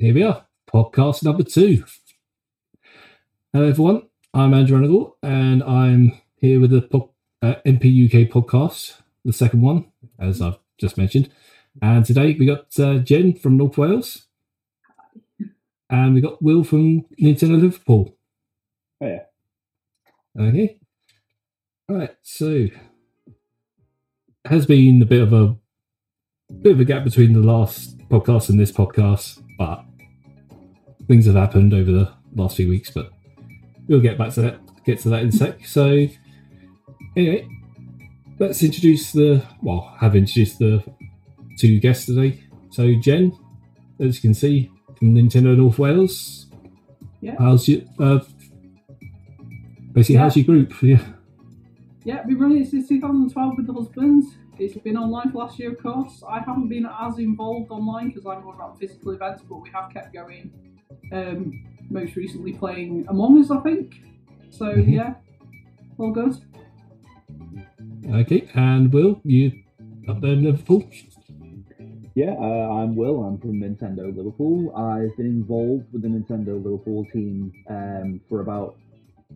here we are, podcast number two. Hello, everyone. I'm Andrew Renagle, and I'm here with the po- uh, NP UK podcast, the second one, as I've just mentioned. And today we got uh, Jen from North Wales, and we got Will from Nintendo Liverpool. Oh, yeah. Okay. All right. So has been a bit of a bit of a gap between the last podcast and this podcast, but things have happened over the last few weeks. But we'll get back to that. Get to that in a sec. So anyway, let's introduce the well, have introduced the two guests today. So Jen, as you can see from Nintendo North Wales. Yeah. How's your uh, basically how's your group? Yeah. Yeah, we've been running it since 2012 with the husband. It's been online for last year, of course. I haven't been as involved online because I'm more about physical events, but we have kept going. Um, most recently playing Among Us, I think. So Mhm. yeah, all good. Okay, and Will, you up there in Liverpool? Yeah, uh, I'm Will. I'm from Nintendo Liverpool. I've been involved with the Nintendo Liverpool team um, for about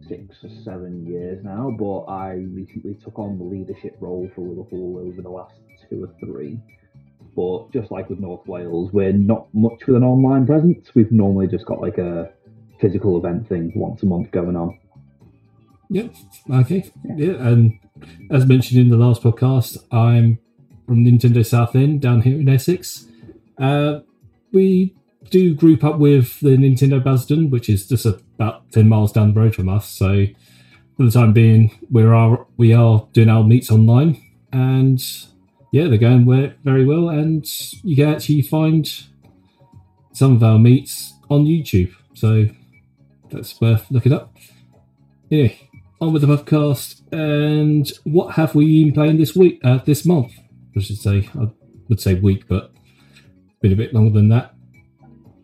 six or seven years now, but I recently took on the leadership role for Liverpool over the last two or three. But just like with North Wales, we're not much with an online presence. We've normally just got like a physical event thing once a month going on. Yep. Okay. Yeah, and as mentioned in the last podcast, I'm from Nintendo Southend down here in Essex. Uh, we do group up with the Nintendo Basildon, which is just about ten miles down the road from us. So for the time being, we are we are doing our meets online, and yeah, they're going very well. And you can actually find some of our meets on YouTube, so that's worth looking up. Anyway, on with the podcast. And what have we been playing this week? Uh, this month, I should say. I would say week, but it's been a bit longer than that.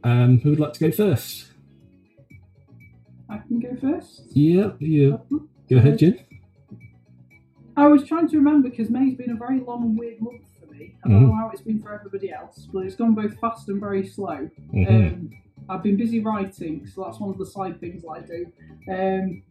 Um, who would like to go first? I can go first. Yeah, yeah. Go ahead, Jen. I was trying to remember because May's been a very long and weird month for me. I don't know how it's been for everybody else, but it's gone both fast and very slow. Mhm. Um, I've been busy writing, so that's one of the side things that I do. Um,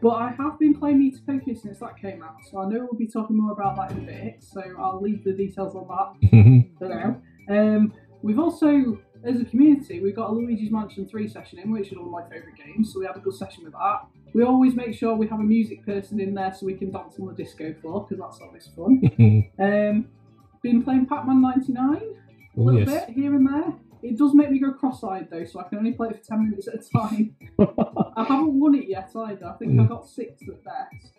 but I have been playing Miitopia since that came out, so I know we'll be talking more about that in a bit. So I'll leave the details on that Mhm. for now. Um, we've also, as a community, we've got a Luigi's Mansion 3 session in, which is one of my favourite games, so we had a good session with that. We always make sure we have a music person in there so we can dance on the disco floor, because that's always fun. Um, been playing Pac-Man 99 a oh, little yes. bit here and there. It does make me go cross-eyed though, so I can only play it for ten minutes at a time. I haven't won it yet either. I think I Mm. got sixth at best.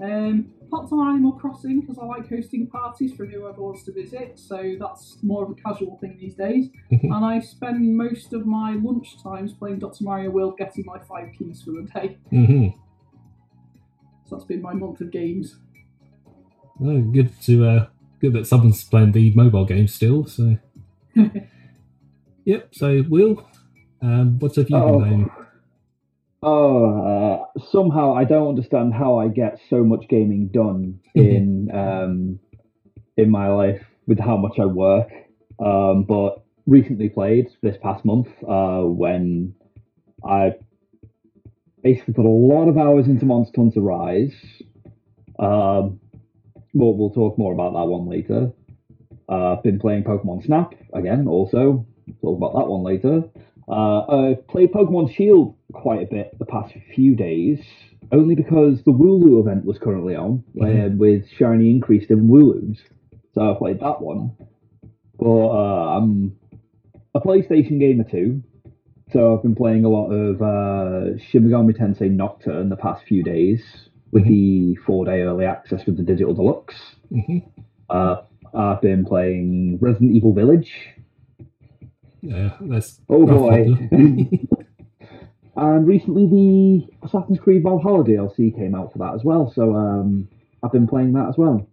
Um, popped on Animal Crossing because I like hosting parties for whoever wants to visit, so that's more of a casual thing these days. And I spend most of my lunch times playing Dr. Mario World, getting my five keys for the day. Mhm. So that's been my month of games. Oh, good to uh, good that someone's playing the mobile game still. So, yep. So, Will, um, what have you been Oh. playing? Oh, uh, somehow I don't understand how I get so much gaming done in um, in my life with how much I work. Um, but recently played this past month uh, when I basically put a lot of hours into Monster Hunter Rise. Um, but we'll talk more about that one later. Uh, I've been playing Pokemon Snap again, also. We'll talk about that one later. Uh, I played Pokemon Shield quite a bit the past few days, only because the Wooloo event was currently on, uh, with shiny increased in Wooloos. So I played that one. But uh, I'm a PlayStation gamer too, so I've been playing a lot of uh, Shin Megami Tensei Nocturne the past few days with the four-day early access with the Digital Deluxe. Mhm. Uh, I've been playing Resident Evil Village, Yeah, that's Oh boy. and recently the Assassin's Creed Valhalla DLC came out for that as well. So um, I've been playing that as well.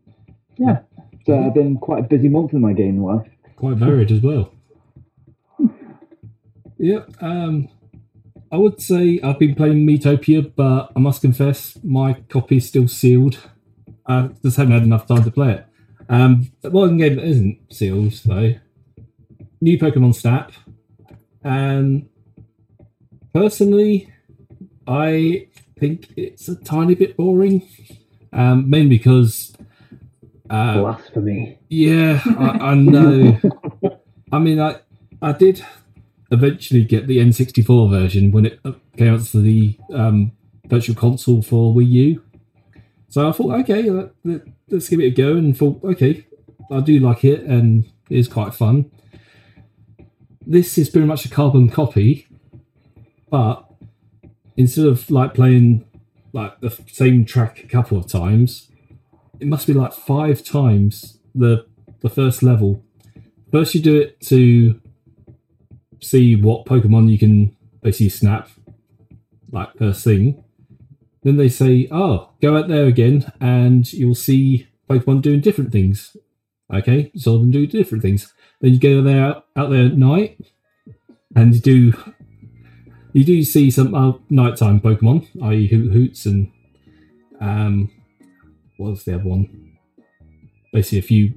Yeah. So I've been quite a busy month in my gaming life. quite varied as well. Yeah, um, I would say I've been playing Miitopia, but I must confess my copy is still sealed. I just haven't had enough time to play it. Um, one game that isn't sealed though, new Pokemon Snap, And personally, I think it's a tiny bit boring, um, mainly because. Uh, Blasphemy. yeah, I, I know. I mean, I I did eventually get the N64 version when it came out to the um, virtual console for Wii U. So I thought, okay, let, let, let's give it a go, and thought, okay, I do like it, and it is quite fun. This is pretty much a carbon copy, but instead of like playing like the same track a couple of times, it must be like five times the the first level. First, you do it to see what Pokemon you can basically snap, like first thing. Then they say, "Oh, go out there again, and you'll see Pokemon doing different things." Okay, so them do different things. Then you go there out there at night, and you do you do see some uh, nighttime Pokemon, i.e., Hoothoots and um, what was the other one? Basically, a few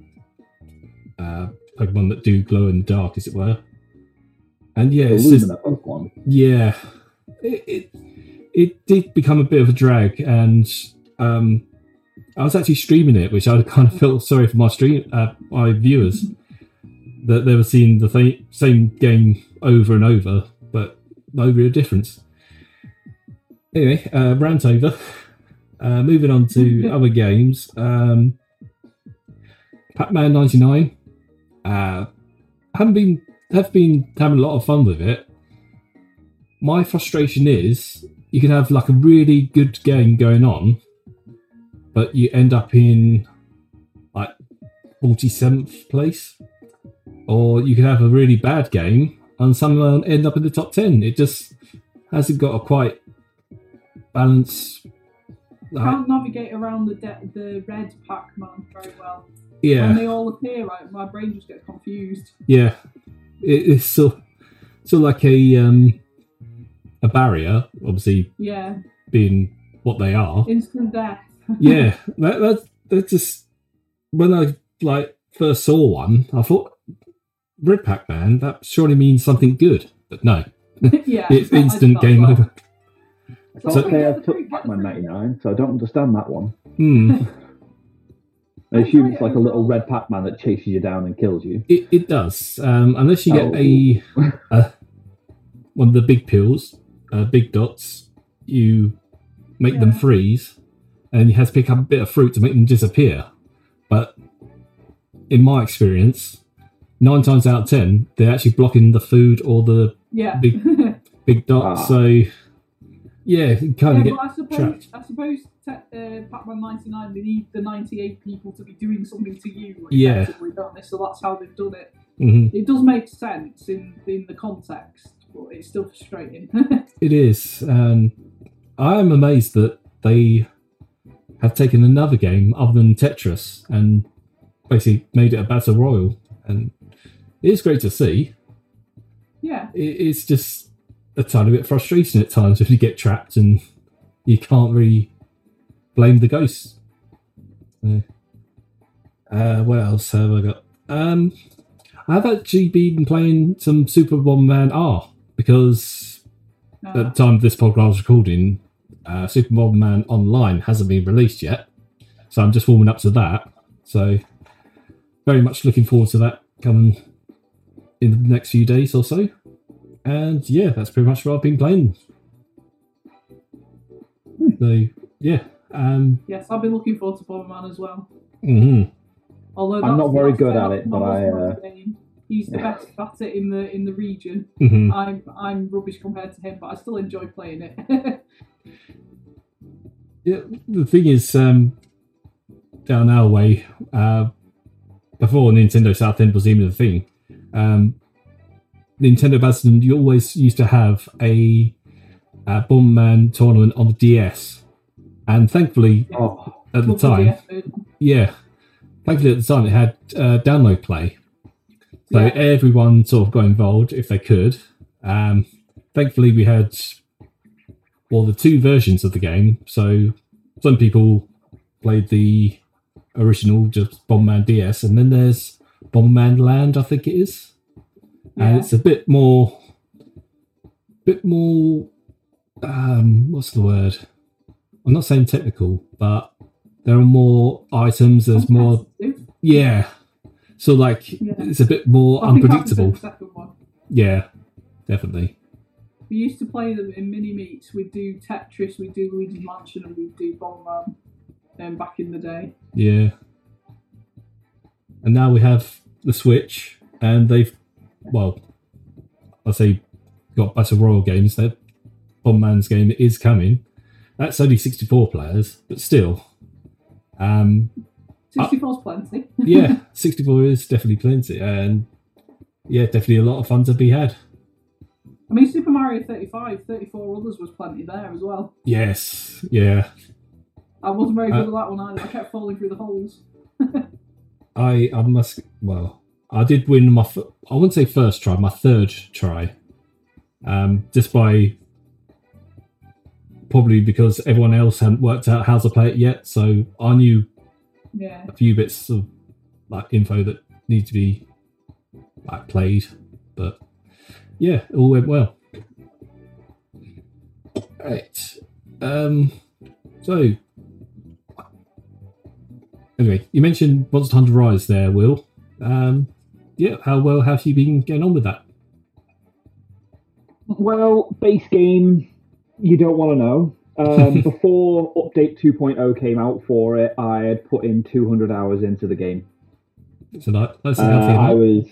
uh, Pokemon that do glow in the dark, as it were. And yeah, it's just, Pokemon. yeah, it, it it did become a bit of a drag, and um, I was actually streaming it, which I kind of felt sorry for my stream uh, my viewers that they were seeing the th- same game over and over, but no real difference. Anyway, uh, rant over. Uh, moving on to other games. Um, Pac-Man '99. Uh, haven't been have been having a lot of fun with it. My frustration is you can have like a really good game going on, but you end up in like 47th place. Or you can have a really bad game and someone end up in the top 10. It just hasn't got a quite balance. like- Can't navigate around the de- the red Pac-Man very well. Yeah. When they all appear, right, my brain just gets confused. yeah. It, it's so, so like a um, a barrier, obviously Yeah, being what they are. instant death. yeah, that, that that just when I like first saw one, I thought Red Pac Man. That surely means something good, but no, yeah, it's instant thought game that. over. I can't So- say I've took Pac-Man 99, so I don't understand that one. Hmm. I assume it's like a little red Pac-Man that chases you down and kills you. It, it does, um, unless you get a, a one of the big pills, uh, big dots. You make them freeze, and you have to pick up a bit of fruit to make them disappear. But in my experience, nine times out of ten, they're actually blocking the food or the Yeah. Big- big dots. Ah. So yeah, kind yeah, of get but I suppose trapped. I suppose te- uh, Pac-Man 99 they need the 98 people to be doing something to you. Yeah. effectively, don't they? So that's how they've done it. Mhm. It does make sense in in the context, but it's still frustrating. It is, and I am amazed that they have taken another game other than Tetris and basically made it a battle royal, and it is great to see. yeah. It, it's just a tiny bit frustrating at times if you get trapped and you can't really blame the ghosts. Yeah. Uh, what else have I got? Um, I've actually been playing some Super Bomberman R because at Uh, the time of this podcast recording, uh, Super Bomberman Online hasn't been released yet, so I'm just warming up to that. So very much looking forward to that coming in the next few days or so. And yeah, that's pretty much what I've been playing. So yeah, um, yes, I've been looking forward to Bomberman as well. mhm. Although I'm not very good at it, but I, husband's game. He's the best at it in the in the region. Mhm. I'm I'm rubbish compared to him, but I still enjoy playing it. Yeah, the thing is, um, down our way, uh, before Nintendo Southend was even a thing, um, Nintendo Basildon, you always used to have a, a Bomberman tournament on the DS. And thankfully, Oh, at the time, DS version. yeah, thankfully at the time it had uh, download play. So Yeah. everyone sort of got involved if they could. Um, thankfully, we had well the two versions of the game. So some people played the original, just Bomberman DS, and then there's Bomberman Land, I think it is, and Yeah. it's a bit more bit more. Um, what's the word? I'm not saying technical, but there are more items. There's more. Yeah. So like Yeah. it's a bit more I think I prefer unpredictable. Yeah, definitely. We used to play them in mini meets. We'd do Tetris, we'd do Luigi's Mansion, and we'd do Bomberman. Um, back in the day. Yeah. And now we have the Switch, and they've, well, I say, got Battle Royal games. That Bombman's game is coming. That's only 64 players, but still. Um, 64 is plenty. yeah, 64 is definitely plenty, and yeah, definitely a lot of fun to be had. I mean, Super Mario 35, 34 others was plenty there as well. Yes, yeah. I wasn't very good Uh, at that one either. I kept falling through the holes. I I must well I did win my f- I wouldn't say first try my third try um just by probably because everyone else hadn't worked out how to play it yet so I knew Yeah. a few bits of like info that need to be like played but yeah it all went well right um so anyway you mentioned monster hunter rise there will um yeah how well have you been getting on with that Well, base game, you don't want to know. Um, before update 2.0 came out for it, I had put in 200 hours into the game. so that, that's a Uh, I was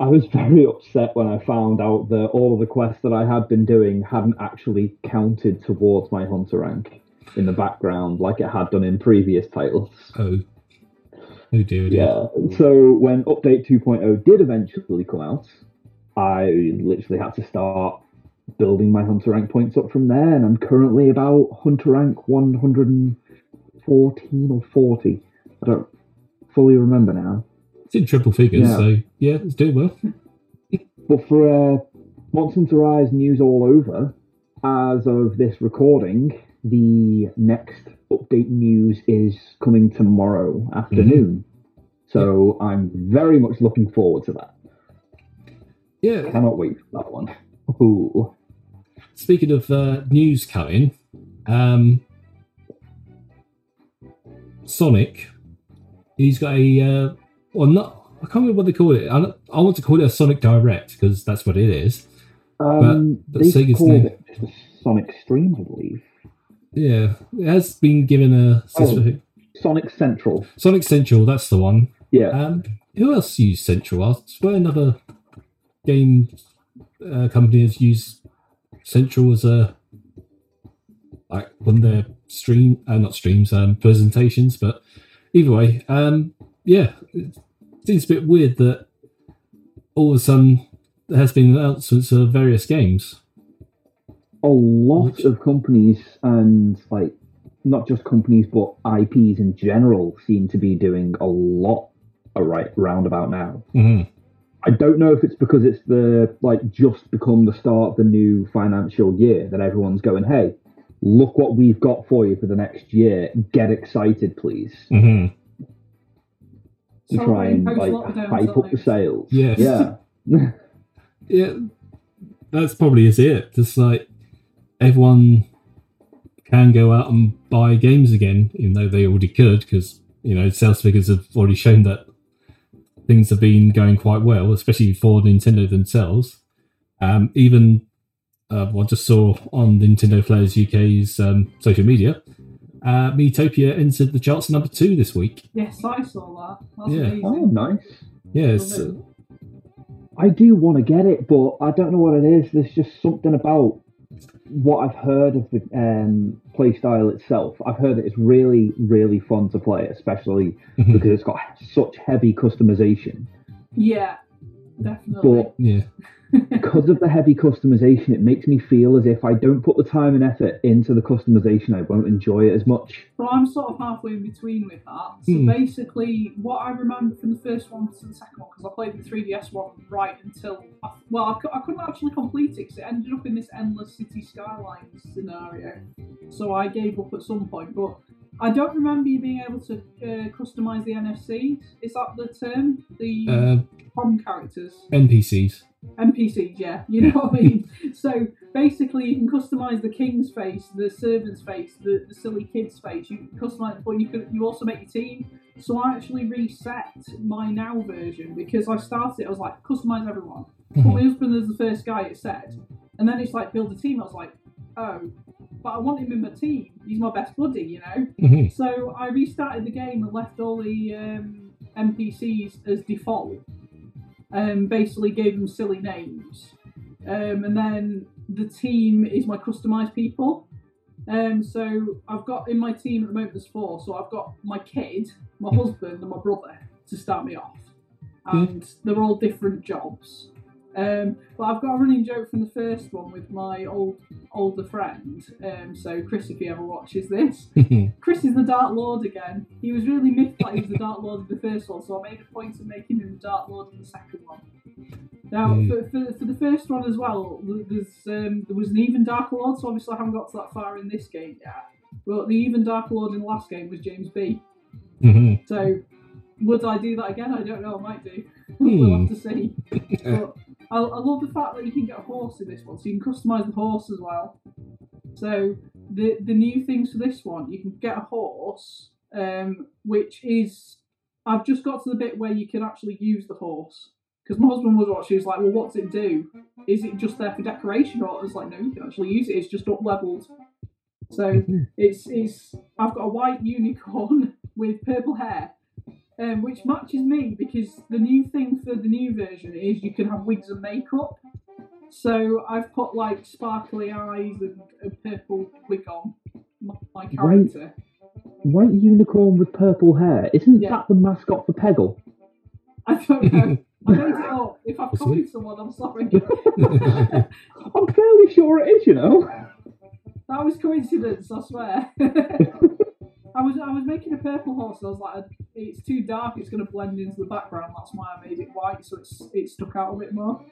I was very upset when I found out that all of the quests that I had been doing hadn't actually counted towards my hunter rank in the background like it had done in previous titles. oh oh dear, oh dear. Yeah. So when update 2.0 did eventually come out, I literally had to start building my hunter rank points up from there, and I'm currently about hunter rank 114 or 40. I don't fully remember now. it's in triple figures Yeah. so yeah it's doing well But for uh, Monster Hunter Rise news all over, as of this recording, the next update news is coming tomorrow afternoon. So I'm very much looking forward to that. yeah Cannot wait for that one. Ooh. Speaking of uh, news coming, um, Sonic, he's got a uh, well, not I can't remember what they call it. I, I want to call it a Sonic Direct because that's what it is. Um, but they Sega's name- it just a Sonic Stream, I believe. Yeah, it has been given a Oh. Sonic Central. Sonic Central. That's the one. Yeah. Um, who else used Central? I swear another game uh, company has used Central as a like one of their stream, uh, not streams, um, presentations. But either way, um, yeah, it seems a bit weird that all of a sudden there has been announcements of various games. A lot Which- of companies and like not just companies but IPs in general seem to be doing a lot right roundabout now. hmm I don't know if it's because it's the like just become the start of the new financial year that everyone's going, hey, look what we've got for you for the next year. Get excited, please. Mm-hmm. To try and like post-lockdown hype up the sales. Yes. Yeah. yeah, that's probably is it. Just like everyone can go out and buy games again, even though they already could, because you know sales figures have already shown that things have been going quite well, especially for Nintendo themselves. Um, even uh, what I just saw on Nintendo Players UK's um, social media, uh, Miitopia entered the charts number two this week. Yes, I saw that. That's Yeah. amazing. oh, nice. Yes, Love I do want to get it, but I don't know what it is. There's just something about what I've heard of the um, play style itself. I've heard that it's really, really fun to play, especially because it's got such heavy customization. Yeah, definitely. But yeah, because of the heavy customization, it makes me feel as if I don't put the time and effort into the customization, I won't enjoy it as much. Well, I'm sort of halfway in between with that. So Hmm. basically, what I remember from the first one to the second one, because I played the 3DS one right until, I, well, I, I couldn't actually complete it because it ended up in this endless city skylines scenario. So I gave up at some point. But I don't remember you being able to uh, customize the NFCs. Is that the term? The uh, characters. NPCs. NPCs, yeah, you know what I mean. So basically, you can customize the king's face, the servant's face, the, the silly kid's face. You can customize, but you can you also make your team. So I actually reset my now version because I started. I was like customize everyone. Put my husband as the first guy. It said, and then it's like build a team. I was like, oh, but I want him in my team. He's my best buddy, you know. Mhm. So I restarted the game and left all the um, NPCs as default. Um, basically gave them silly names, um, and then the team is my customized people. Um, so I've got in my team at the moment there's four. So I've got my kid, my husband, and my brother to start me off, and they're all different jobs. Um, but I've got a running joke from the first one with my old older friend. Um, so Chris, if he ever watches this, Chris is the Dark Lord again. He was really miffed that he was the Dark Lord in the first one, so I made a point of making him the Dark Lord in the second one. Now, Mm. for, for, for the first one as well, there's um, there was an even Dark Lord, so obviously I haven't got to that far in this game yet. But the even Dark Lord in the last game was James B. Mhm. So would I do that again? I don't know. I might do. we'll have to see. But I, I love the fact that you can get a horse in this one, so you can customize the horse as well. So the the new things for this one, you can get a horse, um, which is I've just got to the bit where you can actually use the horse. Because my husband was watching, He was like, "Well, what's it do? Is it just there for decoration?" Or I was like, "No, you can actually use it. It's just up leveled." So it's it's I've got a white unicorn with purple hair, um, which matches me because the new thing for the new version is you can have wigs and makeup. So I've put like sparkly eyes and a purple wig on my, my character. White unicorn with purple hair. Isn't Yeah. that the mascot for Peggle? I don't know. I made it up. If I've copied someone, I'm sorry. I'm fairly sure it is, you know. That was coincidence, I swear. I was I was making a purple horse. And I was like, it's too dark. It's going to blend into the background. That's why I made it white, so it's it stuck out a bit more.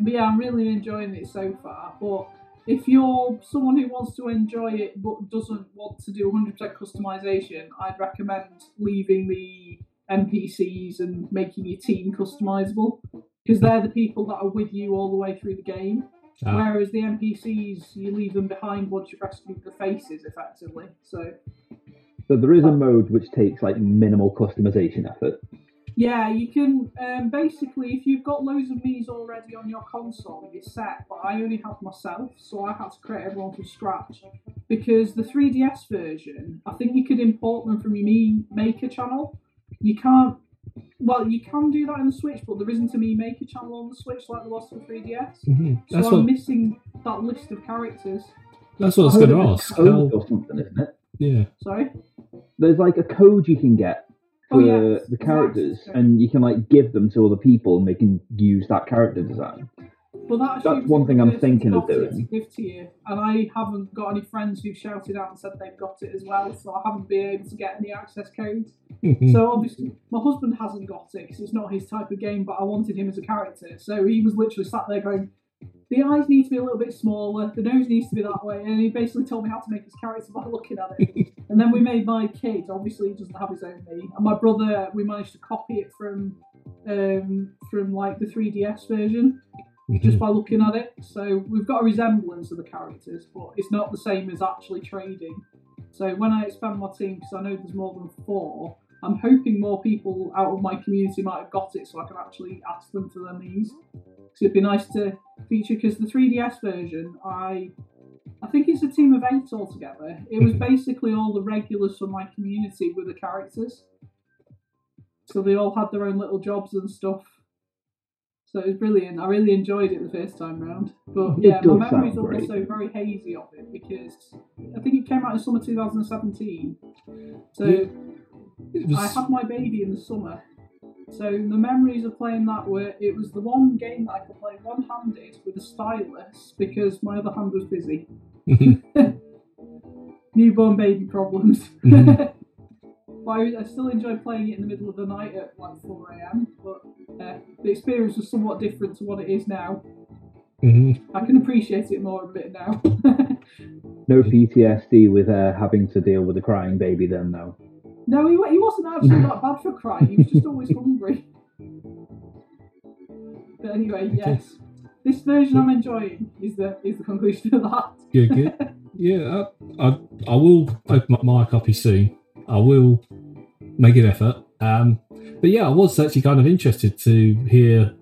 But yeah, I'm really enjoying it so far. But if you're someone who wants to enjoy it but doesn't want to do 100% customization, I'd recommend leaving the NPCs and making your team customizable because they're the people that are with you all the way through the game. Ah. Whereas the NPCs, you leave them behind once you've rescued the faces, effectively. So So there is a mode which takes like minimal customization effort. yeah, you can um, basically, if you've got loads of Mii's already on your console, you're set. But I only have myself, so I had to create everyone from scratch. Because the 3DS version, I think you could import them from your Mii Maker channel. You can't. Well, you can do that in the Switch, but there isn't a Mii Maker channel on the Switch like there was for 3DS. Mhm. So That's I'm what missing that list of characters. that's what I was going to ask. How, or something, isn't it? Yeah. Sorry. There's like a code you can get Oh, for yeah. the characters, and you can like give them to other people, and they can use that character design. Well, that That's one thing I'm thinking of doing. To give to you, and I haven't got any friends who've shouted out and said they've got it as well, so I haven't been able to get any access codes. Mhm. So obviously, my husband hasn't got it because it's not his type of game. But I wanted him as a character, so he was literally sat there going, "The eyes need to be a little bit smaller, the nose needs to be that way," and he basically told me how to make his character by looking at it. and then we made my kid. Obviously, he doesn't have his own me, and my brother. We managed to copy it from um, from like the 3DS version just Mhm. by looking at it. So we've got a resemblance of the characters, but it's not the same as actually trading. So when I expand my team, because I know there's more than four, I'm hoping more people out of my community might have got it, so I can actually ask them for their needs. So it'd be nice to feature because the 3DS version, I I think it's a team of eight altogether. It was basically all the regulars from my community with the characters. So they all had their own little jobs and stuff. So it was brilliant. I really enjoyed it the first time round. But yeah, my memories are also very hazy of it because I think it came out in summer 2017. So Yeah. It I had my baby in the summer. So the memories of playing that were it was the one game that I could play one handed with a stylus because my other hand was busy. Newborn baby problems. Mhm. but I, I still enjoy playing it in the middle of the night at like 4 am. But uh, the experience was somewhat different to what it is now. Mhm. I can appreciate it more a bit now. No PTSD with uh, having to deal with a crying baby. Then though. No, he, he wasn't actually that bad for crying. He was just always hungry. But anyway, yes. This version I'm enjoying is the is the conclusion of that. Good, good. yeah, I, I, I will open up my copy soon. I will make an effort. Um, but yeah, I was actually kind of interested to hear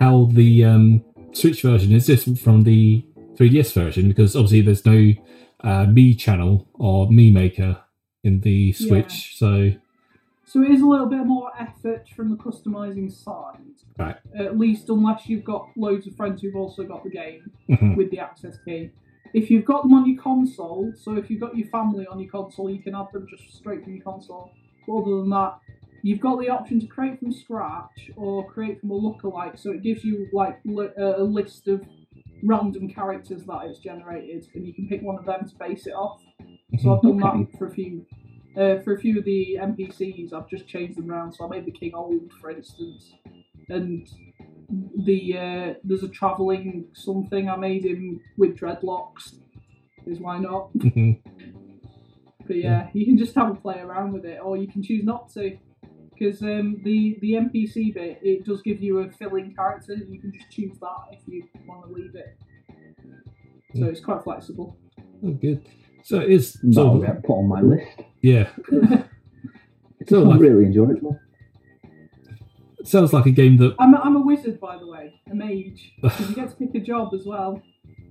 how the um, Switch version is different from the 3DS version because obviously there's no uh, Mii channel or Mii Maker in the Switch. So So it is a little bit more effort from the customizing side. Right. At least unless you've got loads of friends who've also got the game mhm, with the access key. If you've got them on your console, so if you've got your family on your console, you can add them just straight from your console. But other than that, you've got the option to create from scratch or create from a lookalike. So it gives you like li- uh, a list of random characters that it's generated, and you can pick one of them to base it off. So I've done Okay. that for a few. Uh, for a few of the NPCs, I've just changed them around. So I made the king old, for instance, and the uh, there's a travelling something I made him with dreadlocks. Is why not? But yeah, you can just have a play around with it, or you can choose not to. Because um, the the NPC bit, it does give you a fill-in character. You can just choose that if you want to leave it. So it's quite flexible. oh, good. So it is That'll get put on my list. yeah. It's So like, really enjoyable. sounds like a game that I'm a, I'm a wizard, by the way, a mage. you get to pick a job as well.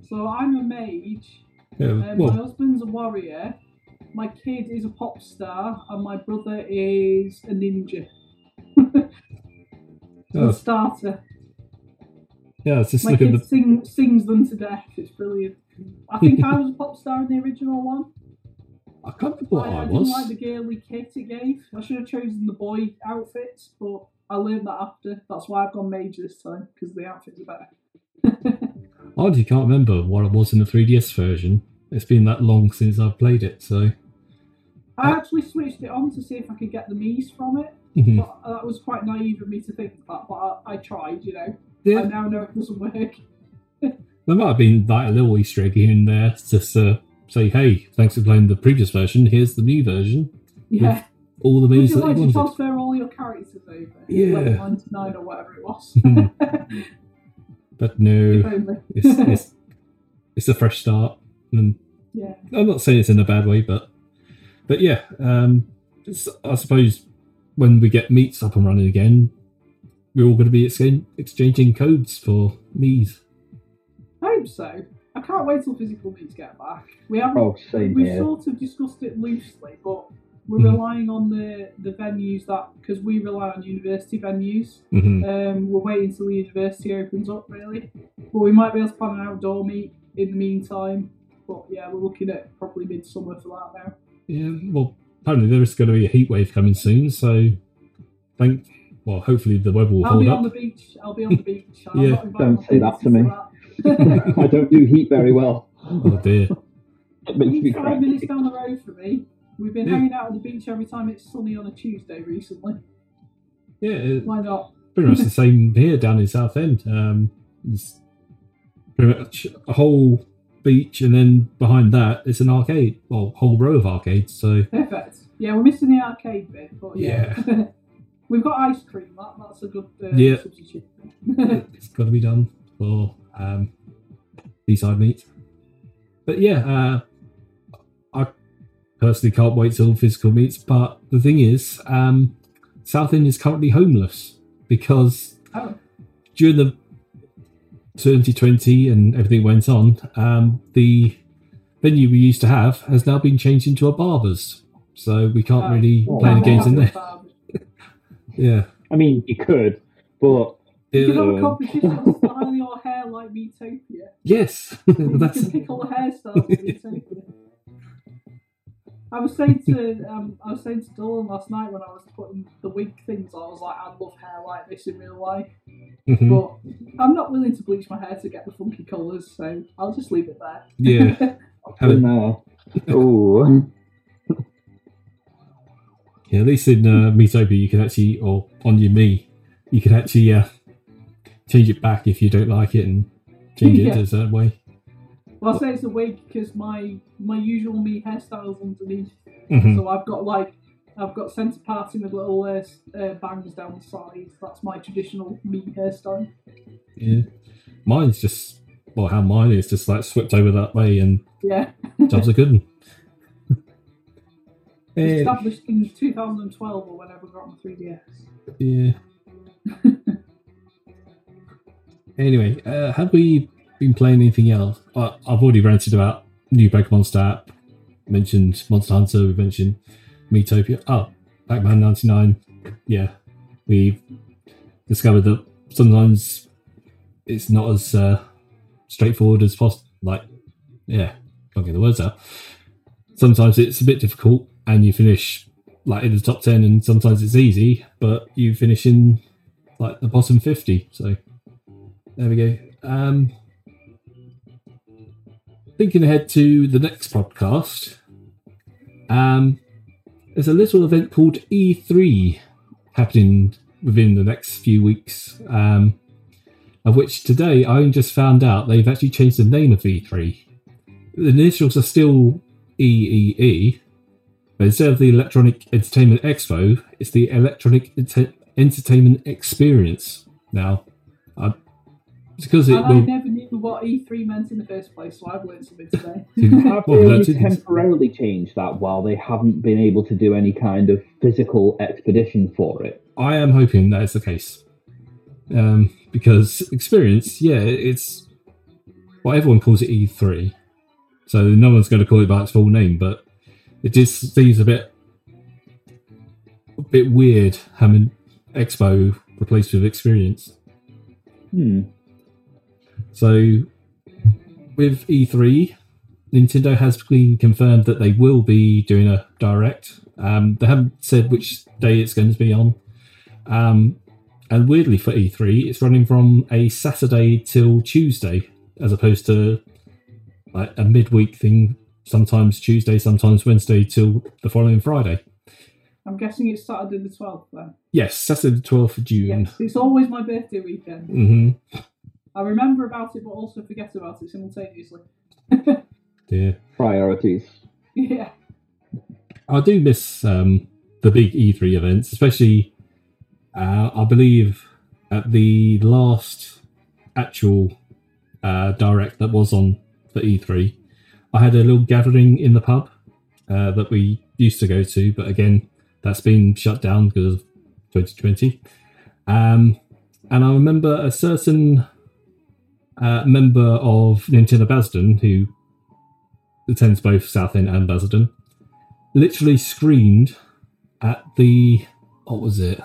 So I'm a mage. yeah, Um, my husband's a warrior. My kid is a pop star, and my brother is a ninja. Oh. A starter. yeah. It's just My kid the sing, sings them to death. It's brilliant. I think I was a pop star in the original one. I can't remember what I, I, I was. didn't like the girly kit it gave. I should have chosen the boy outfits, but I learned that after. That's why I've gone major this time because the outfits are better. I honestly can't remember what it was in the 3DS version. It's been that long since I've played it, so I actually switched it on to see if I could get the Miis from it. Mhm. But that was quite naive of me to think that, but I, I tried, you know. I yeah, now know it doesn't work. There might have been like a little Easter egg here and there to uh, say, "Hey, thanks for playing the previous version. Here's the new version. Yeah. All the you that like you to wanted." transfer all your characters over? Yeah. Level 99 or whatever it was. Mhm. But no, it's, it's it's a fresh start, and yeah. I'm not saying it's in a bad way, but but yeah, um, I suppose when we get meets up and running again, we're all going to be exchanging codes for Mii's. I hope so. I can't wait till physical meets get back. We haven't. Oh, same we here. sort of discussed it loosely, but we're Mhm. relying on the the venues that because we rely on university venues. hmm Um, we're waiting till the university opens up, really. But we might be able to plan an outdoor meet in the meantime. But yeah, we're looking at probably midsummer for that now. Yeah, well, apparently there is going to be a heat wave coming soon, so thank. Well, hopefully the weather will I'll hold be up. on the beach. I'll be on the beach. Yeah. I'm not inviting Don't say that to me. that. I don't do heat very well. Oh dear. It makes me five minutes down the road from me. We've been Yeah. hanging out on the beach every time it's sunny on a Tuesday recently. Yeah, it's Why not? pretty much the same here down in Southend. Um, there's pretty much a whole beach, and then behind that it's an arcade. Well, whole row of arcades. So Perfect. Yeah, we're missing the arcade bit, but yeah. We've got ice cream. That, that's a good uh, Yeah. substitute. it's got to be done for um, B-side meets. But yeah, uh, I personally can't wait till physical meets. But the thing is, um, Southend is currently homeless because oh, during the 2020 and everything went on, um, the venue we used to have has now been changed into a barber's. So we can't Oh. really Oh, play the games in there. Yeah. I mean, you could, but You can have a competition to style your hair like Miitopia. yes. You That's can pick all the hairstyles of I was saying to um, I was saying to Dylan last night when I was putting the wig things on, I was like, I'd love hair like this in real life. Mhm. But I'm not willing to bleach my hair to get the funky colours, so I'll just leave it there. yeah. Have it- no. Oh, Yeah, at least in uh, Miitopia, you can actually, or on your me, you can actually uh, change it back if you don't like it and change it Yeah. a certain way. Well, I say it's a wig because my my usual me hairstyle's underneath, Mhm. so I've got like I've got centre parting with little uh, uh, bangs down the sides. That's my traditional me hairstyle. Yeah, mine's just well, how mine is just like swept over that way, and Yeah. jobs are good. Eh, Established in 2012 or whenever we got on the 3DS. yeah. anyway, uh, have we been playing anything else? I've already ranted about new Pokemon Snap. Mentioned Monster Hunter. We mentioned Miitopia. Oh, Pac-Man '99. Yeah, we've discovered that sometimes it's not as uh, straightforward as possible. Like, yeah, can't get the words out. Sometimes it's a bit difficult, and you finish like in the top ten, and sometimes it's easy, but you finish in like the bottom fifty. So there we go. Um, thinking ahead to the next podcast, um, there's a little event called E3 happening within the next few weeks. Um, of which today I just found out they've actually changed the name of E3. The initials are still EEE, but instead of the Electronic Entertainment Expo, it's the Electronic Ente- Entertainment Experience. Now, I, because it and I never knew what E3 meant in the first place, so I've learned something today. Have they Well, only temporarily changed that while they haven't been able to do any kind of physical expedition for it? I am hoping that is the case. Um, because experience, yeah, it's well, everyone calls it E3, so no one's going to call it by its full name. But it just seems a bit, a bit weird having Expo replaced with experience. Hmm. So with E3, Nintendo has been confirmed that they will be doing a direct. Um, they haven't said which day it's going to be on. Um, and weirdly for E3, it's running from a Saturday till Tuesday, as opposed to like a midweek thing. Sometimes Tuesday, sometimes Wednesday till the following Friday. I'm guessing it's Saturday the 12th then. Yes, Saturday the twelfth of June. Yes, it's always my birthday weekend. hmm I remember about it, but also forget about it simultaneously. Yeah. Priorities. yeah. I do miss um, the big E3 events, especially. Uh, I believe at the last actual uh, direct that was on for E3, I had a little gathering in the pub uh, that we used to go to, but again, that's been shut down because of 2020. Um, and I remember a certain uh, member of Nintendo Basildon who attends both Southend and Basildon literally screamed at the what was it?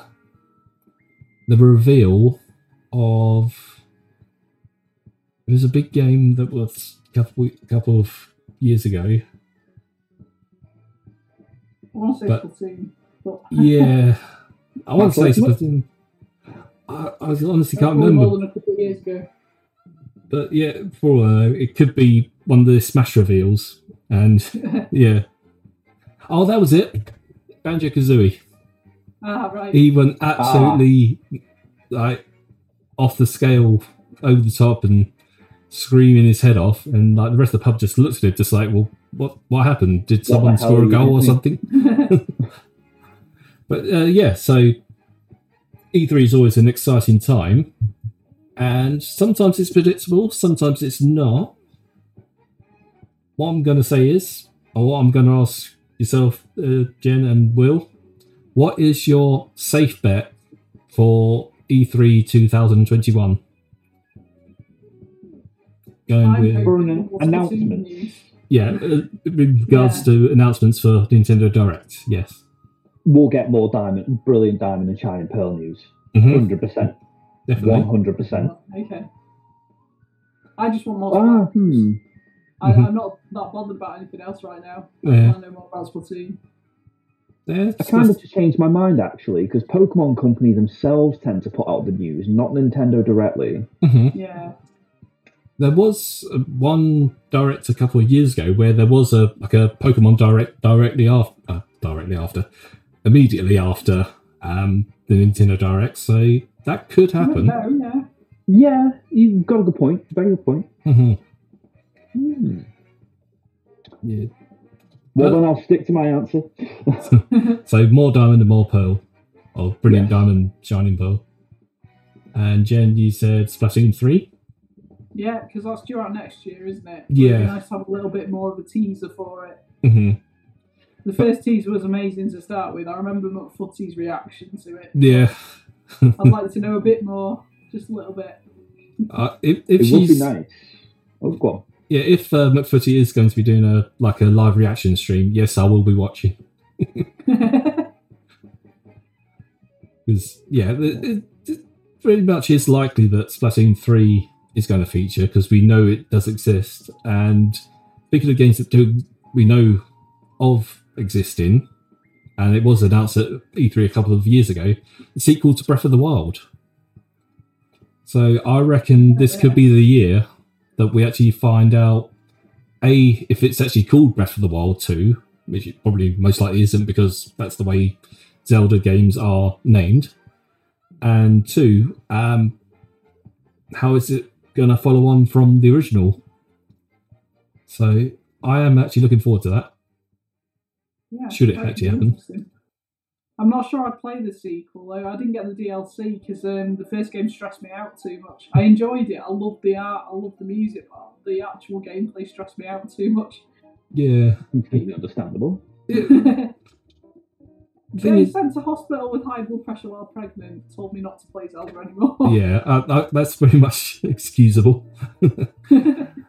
The reveal of it was a big game that was a couple couple of years ago. I want to say But- Splatoon, but Yeah, I want to say? Splatoon. I, I honestly can't remember, more than a couple of years ago. But yeah, for all I know, it could be one of the Smash reveals, and yeah. Oh, that was it. Banjo Kazooie. ah, right. he went absolutely like off the scale over the top and screaming his head off and like the rest of the pub just looked at it just like well what what happened did someone hell score a goal or doing? something but uh, yeah so e3 is always an exciting time and sometimes it's predictable sometimes it's not what i'm going to say is or what i'm going to ask yourself uh, jen and will what is your safe bet for E E3 2021? Going I'm with For an hoping for announcement. Yeah, uh, with regards Yeah. to announcements for Nintendo Direct. Yes, We'll get more diamond, brilliant diamond and shining pearl news. Mhm, Hundred percent, one definitely. hundred percent. Okay. I just want more. Ah, Splatoon. hmm. I, Mhm. I'm not not bothered about anything else right now. I Yeah, want to know more about Splatoon. yeah, I it's kind of just- just changed my mind actually, because Pokemon Company themselves tend to put out the news, not Nintendo directly. mhm. Yeah. There was uh, one direct a couple of years ago where there was a like a Pokemon direct directly after, uh, directly after, immediately after um, the Nintendo Direct. So that could happen. No, yeah. Yeah, you've got a good point. Very good point. Mhm. Hmm. Yeah. Well, Uh, then I'll stick to my answer. So more diamond and more pearl, or brilliant Yes. diamond, shining pearl. And Jen, you said Splatoon 3. Yeah, because that's due out next year, isn't it? Yeah. It'd be nice to have a little bit more of a teaser for it. hmm The first teaser was amazing to start with. I remember McFooty's reaction to it. Yeah. I'd like to know a bit more, just a little bit. Uh, if if It would be nice. Oh, go on. yeah, if uh, McFooty is going to be doing a like a live reaction stream, yes, I will be watching. Because yeah, it, it, it pretty much is likely that Splatoon three is going to feature because we know it does exist. And speaking of games that do we know of existing, and it was announced at E3 a couple of years ago, the sequel to Breath of the Wild. So I reckon this could be the year that we actually find out a if it's actually called Breath of the Wild two, which it probably most likely isn't because that's the way Zelda games are named, and two, um, how is it going to follow on from the original? So I am actually looking forward to that. Yeah, Should it actually happen. I'm not sure I'd play the sequel though. I didn't get the DLC because um, the first game stressed me out too much. I enjoyed it. I loved the art. I loved the music, but the actual gameplay stressed me out too much. Yeah, Completely understandable. the thing Getting is, sent to hospital with high blood pressure while pregnant told me not to play Zelda anymore. yeah, uh, uh, that's pretty much excusable.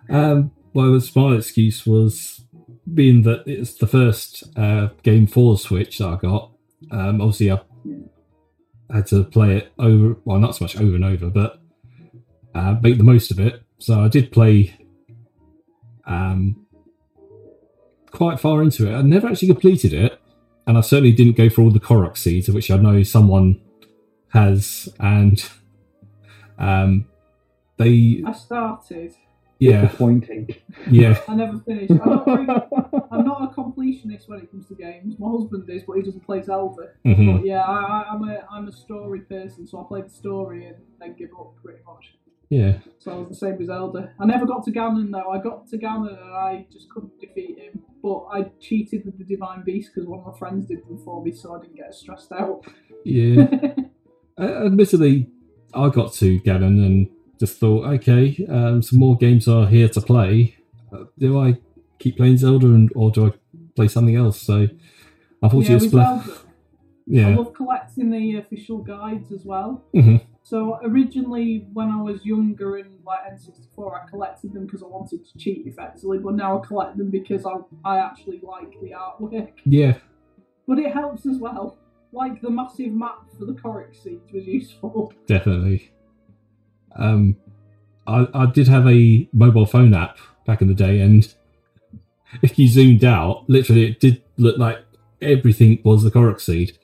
Um, well, my excuse was being that it's the first uh, game for the Switch that I got. Um, obviously, I had to play it over, well, not so much over and over, but uh, make the most of it. So I did play um, quite far into it. I never actually completed it, and I certainly didn't go for all the Korok seeds, which I know someone has, and um, they, I started. Yeah, Disappointing. yeah. I never finished. I'm not, very, I'm not a completionist when it comes to games. My husband is, but he doesn't play Zelda. mhm. But yeah, I, I, I'm a I'm a story person, so I played the story and then give up pretty much. Yeah, So I was the same with Zelda. I never got to Ganon though. I got to Ganon and I just couldn't defeat him. But I cheated with the Divine Beast because one of my friends did them for me, so I didn't get stressed out. yeah. uh, admittedly, I got to Ganon and just thought, okay, um, some more games are here to play. Uh, do I keep playing Zelda and, or do I play something else? So, I yeah, unfortunately, with Spla- Zelda, I love collecting the official guides as well. Mhm. So originally, when I was younger and like N64, I collected them because I wanted to cheat effectively. But now I collect them because I I actually like the artwork. yeah, But it helps as well. Like the massive map for the Korok seeds was useful. definitely. Um, I, I did have a mobile phone app back in the day, and if you zoomed out, literally, it did look like everything was the Korok seed.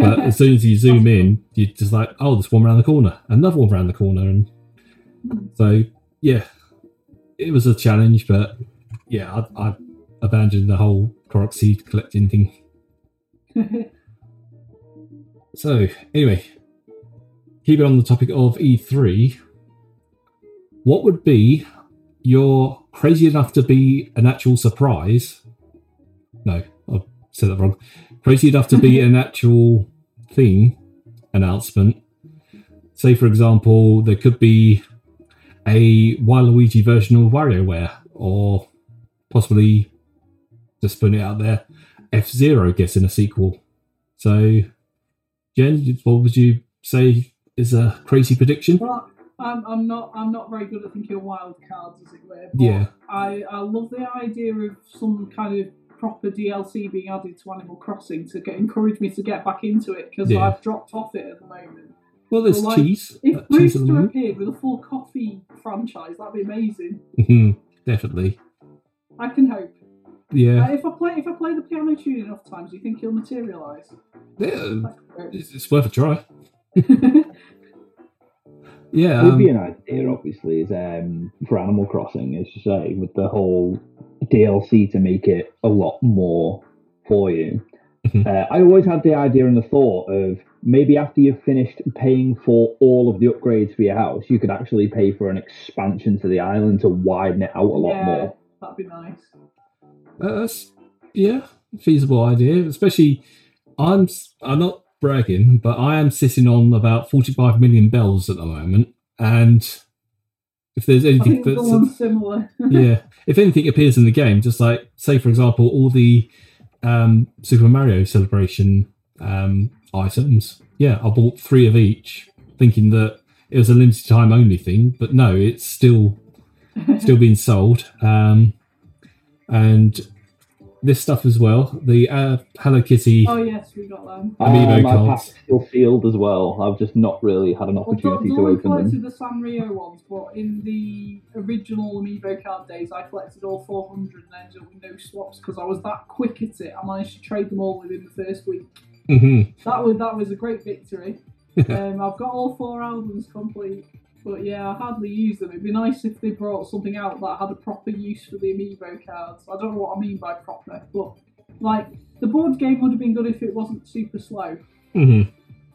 But as soon as you zoom in, you're just like, oh, there's one around the corner, another one around the corner, and so yeah, it was a challenge. But yeah, I, I abandoned the whole Korok seed collecting thing. So anyway, keeping on the topic of E3, what would be your crazy enough to be an actual surprise? No, I've said that wrong. Crazy enough to be an actual thing announcement. Say, for example, there could be a Waluigi version of WarioWare, or possibly just putting it out there, F Zero gets in a sequel. So, Jen, what would you say is a crazy prediction? Well, I'm, I'm not I'm not very good at thinking of wild cards, as it were. But Yeah. I, I love the idea of some kind of proper DLC being added to Animal Crossing to get, encourage me to get back into it because Yeah. I've dropped off it at the moment. Well, there's like, cheese. If cheese at the Brewster moment. appeared with a full coffee franchise, that'd be amazing. Mhm, Definitely. I can hope. Yeah. Uh, if I play if I play the piano tune enough times, do you think he'll materialise? yeah it's, it's worth a try. yeah, Yeah. would Um, be an idea, obviously, is um, for Animal Crossing, as you say, with the whole DLC to make it a lot more for you. Mhm. Uh, I always had the idea and the thought of maybe after you've finished paying for all of the upgrades for your house, you could actually pay for an expansion to the island to widen it out a lot more. that'd be nice. Uh, that's yeah, feasible idea. Especially, I'm I'm not bragging, but I am sitting on about 45 million bells at the moment. And if there's anything that's. similar. yeah. If anything appears in the game, just like, say, for example, all the um, Super Mario Celebration um, items, yeah, I bought three of each, thinking that it was a limited time only thing, but no, it's still still being sold. Um, and this stuff as well, the uh, Hello Kitty. oh yes, we got them. Amiibo um, I've cards. had still sealed as well. I've just not really had an Well, opportunity Dawn to open them. I collected them. the Sanrio ones, but in the original Amiibo card days, I collected all 400 and ended up with no swaps because I was that quick at it. I managed to trade them all within the first week. Mhm. That was that was a great victory. um, I've got all four albums complete, but yeah, I hardly use them. It'd be nice if they brought something out that had a proper use for the Amiibo cards. I don't know what I mean by proper, but like the board game would have been good if it wasn't super slow. Mhm.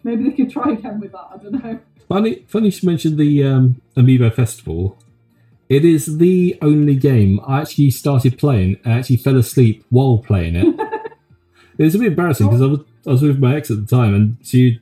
Maybe they could try again with that. I don't know. Funny, funny you should mention the um, Amiibo Festival. It is the only game I actually started playing and actually fell asleep while playing it. it was a bit embarrassing because I was, I was with my ex at the time and she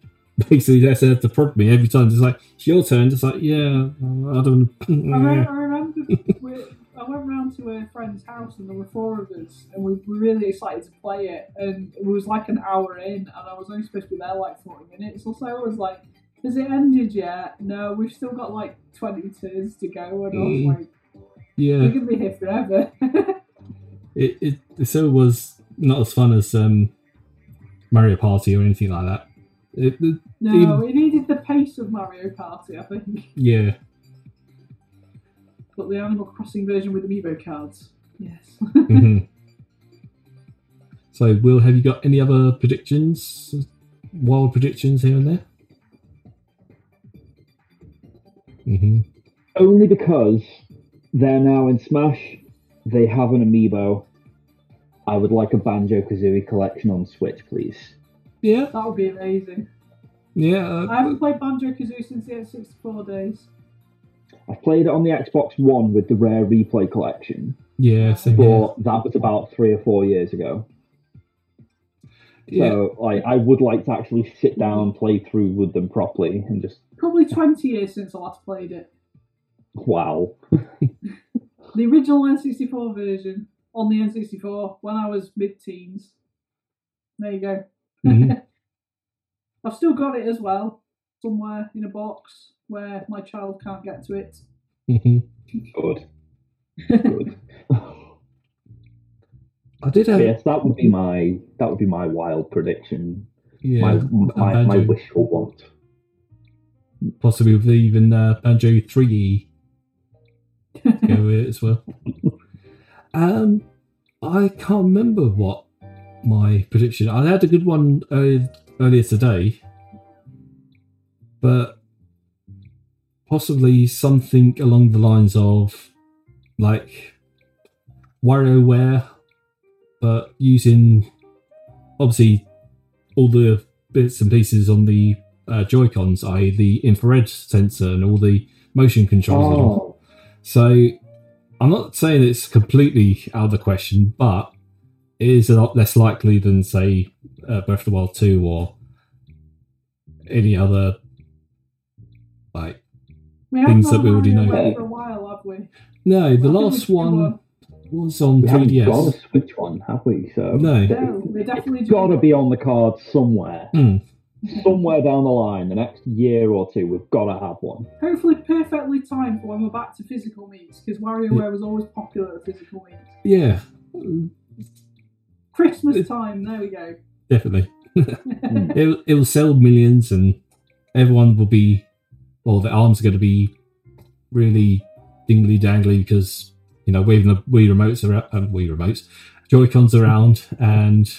basically had to prod me every time. it's like, it's your turn. It's like, yeah, I don't. I, re- I remember we, I went round to a friend's house and there were four of us and we were really excited to play it and it was like an hour in and I was only supposed to be there like 40 minutes or so. I was like, has it ended yet? No, we've still got like 20 turns to go and I Mm. was like, yeah, we're going to be here forever. it, it, it still was not as fun as um, Mario Party or anything like that. It, it- no, Even- it needed the pace of Mario Party, I think. yeah. But the Animal Crossing version with amiibo cards, yes. Mhm. So, Will, have you got any other predictions? Wild predictions here and there? hmm Only because they're now in Smash. They have an amiibo. I would like a Banjo Kazooie collection on Switch, please. Yeah, that would be amazing. yeah. Uh, I haven't played Banjo Kazooie since the N64 days. I've played it on the Xbox One with the Rare Replay collection, yeah, same but here. that was about three or four years ago. Yeah, So, like, I would like to actually sit down, and play through with them properly, and just Probably 20 years since I last played it. wow. The original N64 version on the N64 when I was mid teens. There you go. Mhm. I've still got it as well, somewhere in a box where my child can't get to it. Mhm. Good. Good. I did have yes, that would be my that would be my wild prediction. yeah, my and my, my wishful want. possibly with even uh, Banjo Tooie go with it as well. Um, I can't remember what my prediction. I had a good one uh, earlier today, but possibly something along the lines of like WarioWare, but using obviously all the bits and pieces on the uh, Joy Cons, i.e., the infrared sensor and all the motion controls. Oh, So I'm not saying it's completely out of the question, but is a lot less likely than, say, uh, Breath of the Wild 2 or any other like. We Things that we already know. For a while, have we? No, the I last one was on we haven't got 3DS. a Switch one, have we? So No. No, we definitely it's do. got to be on the card somewhere. Hmm. Somewhere down the line, the next year or two, we've got to have one. Hopefully, perfectly timed for when we're back to physical meets because WarioWare was always popular at physical meets. Yeah, Christmas time, there we go. definitely. it, it will sell millions and everyone will be, well, the arms are going to be really dingly dangly because, you know, waving the Wii remotes around, um, Wii remotes, Joy-Cons around and,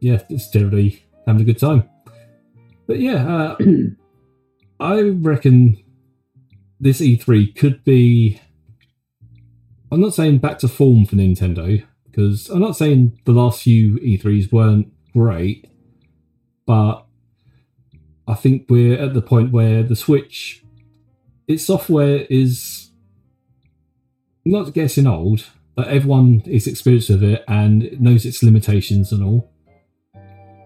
yeah, it's generally having a good time. But yeah, uh, I reckon this E3 could be. I'm not saying back to form for Nintendo because I'm not saying the last few E3s weren't great, but I think we're at the point where the Switch, its software is not getting old, but everyone is experienced with it and knows its limitations and all.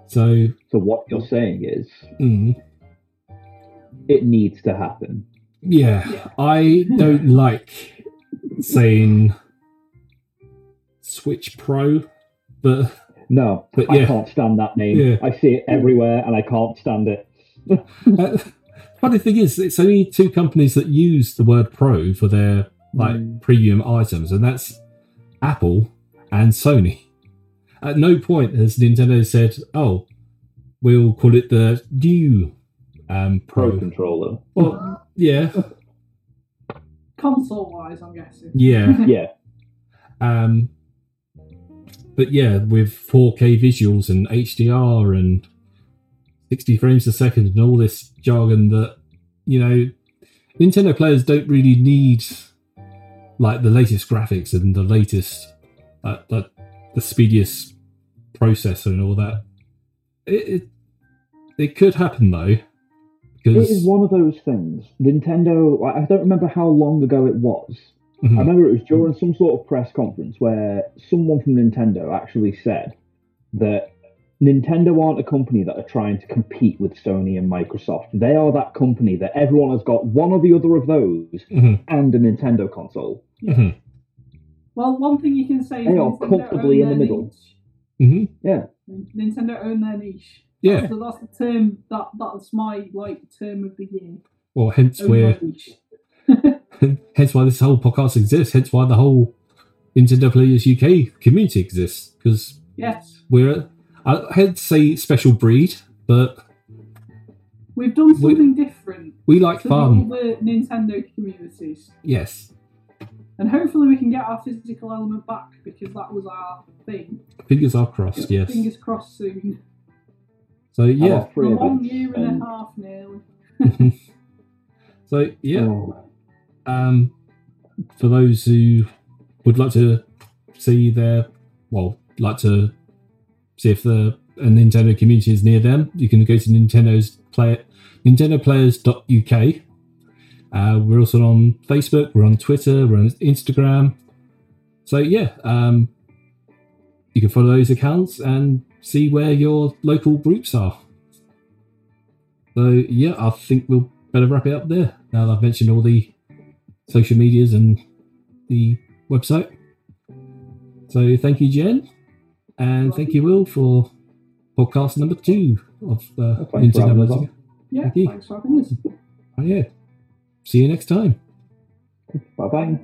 So, So what you're saying is mm, it needs to happen. yeah, Yeah. I don't like saying Switch Pro, but No, But I can't stand that name. Yeah. I see it everywhere and I can't stand it. uh, funny thing is, it's only two companies that use the word Pro for their like Mm. premium items, and that's Apple and Sony. At no point has Nintendo said, "Oh, we'll call it the new um, Pro Pro." controller. Well, yeah, Console wise, I'm guessing. yeah. Yeah. Um, but yeah, with 4K visuals and HDR and 60 frames a second and all this jargon that, you know, Nintendo players don't really need like the latest graphics and the latest, uh, the, the speediest processor and all that. It, it, it could happen though. It Because is one of those things. Nintendo, I don't remember how long ago it was. Mhm. I remember it was during some sort of press conference where someone from Nintendo actually said that Nintendo aren't a company that are trying to compete with Sony and Microsoft. They are that company that everyone has got one or the other of those Mhm. and a Nintendo console. Mhm. Well, one thing you can say is They are Nintendo comfortably in the middle. niche. Mhm. Nintendo own their niche. yeah. So that's the term that that's my like term of the year. Well, hence Own where niche. Hence why this whole podcast exists. Hence why the whole Nintendo Players UK community exists because Yes, we're I had to say special breed, but we've done We- something different we like to the fun. other Nintendo communities, Yes, and hopefully we can get our physical element back because that was our thing. fingers are crossed. Yes. Fingers crossed soon. So yeah. about A long year and and- a half nearly. So yeah. Oh, Um, for those who would like to see their well, like to see if the a Nintendo community is near them, you can go to Nintendo's play nintendoplayers.uk. Uh, we're also on Facebook, we're on Twitter, we're on Instagram. So yeah, um, you can follow those accounts and see where your local groups are. So yeah, I think we'll better wrap it up there. Now I've mentioned all the social medias and the website. So thank you, Jen, and thank you, Will, for podcast number two of uh, Thanks for Nintendo. Yeah, Thank you. thanks for having us. Oh yeah. See you next time. Bye bye.